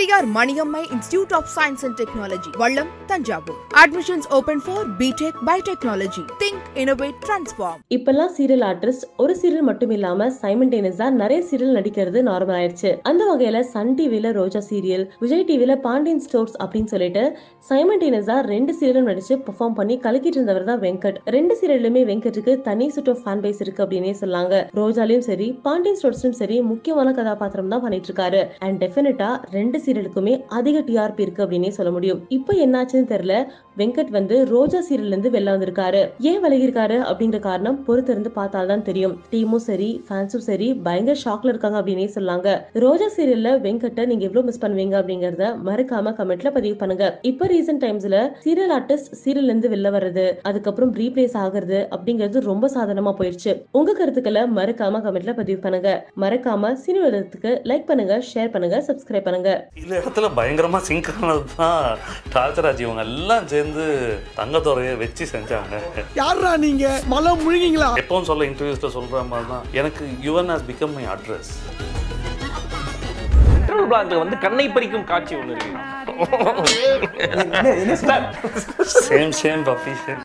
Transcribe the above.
Periyar Maniammai institute of science and technology Vallam Thanjavur admissions open for BTech biotechnology think innovate transform இப்பெல்லாம் serial artist ஒரு serial மட்டும் இல்லாம சைமண்டேனியஸா நிறைய serial நடிக்கிறது normal ஆயிடுச்சு. அந்த வகையில சன் டிவில ரோஜா சீரியல் விஜய் டிவில பாண்டியன் ஸ்டோர்ஸ் அப்படின்னு சொல்லிட்டு சைமண்டேனியஸா ரெண்டு சீரியலும் நடிச்சு பெர்ஃபார்ம் பண்ணி கலக்கிட்டு இருந்தவர் தான் வெங்கட். ரெண்டு சீரியலுமே வெங்கட்டுக்கு தனி சுட் ஆஃப் ஃபேன் பேஸ் இருக்கு அப்படின்னே சொல்லாங்க. ரோஜாலையும் சரி பாண்டியன் ஸ்டோர்ஸ்லயும் சரி முக்கியமான கதாபாத்திரம் தான் பண்ணிட்டு இருக்காரு. அண்ட் டெஃபினட்டா ரெண்டு சீரியலுக்குமே அதிக டிஆர்பி இருக்கு அப்படின்னே சொல்ல முடியும். இப்போ என்னாச்சுன்னு தெரியல. வெங்கட் வந்து ரோஜா சீரியல்ல இருந்து வெளில வந்திருக்காரு. ஏன் விலகிருக்காரு அப்படிங்கிற காரணம் பொறுத்திருந்து பார்த்தால்தான் தெரியும். டீமும் சரி ஃபேன்ஸும் சரி பயங்கர ஷாக்ல இருக்காங்க அப்படின்னே சொல்லாங்க. ரோஜா சீரியல்ல வெங்கட்ட நீங்க எவ்வளவு மிஸ் பண்ணுவீங்க அப்படிங்கறத மறக்காம கமெண்ட்ல பதிவு பண்ணுங்க. இப்ப ரீசெண்ட் டைம்ஸ்ல சீரியல் ஆர்டிஸ்ட் சீரியல்ல இருந்து வெளில வர்றது அதுக்கப்புறம் ரீப்ளேஸ் ஆகுறது அப்படிங்கிறது ரொம்ப சாதாரணமா போயிடுச்சு உங்க கருத்துக்களை மறக்காம கமெண்ட்ல பதிவு பண்ணுங்க. மறக்காம சினிமத்துக்கு லைக் பண்ணுங்க ஷேர் பண்ணுங்க சப்ஸ்கிரைப் பண்ணுங்க. இந்த இடத்துல பயங்கரமாக சிங்க் ஆனதுதான் இவங்க எல்லாம் சேர்ந்து தங்கத்துறையை வச்சு செஞ்சாங்க. யாரா நீங்க? மலை முழுகிங்களா? எப்பவும் சொல்ல இன்டர்வியூஸில் சொல்கிற மாதிரி தான் எனக்கு Yuvan has become my address petrol பிளாக்ல வந்து கண்ணை பறிக்கும் காட்சி ஒன்று இருக்கு. Same same puppy same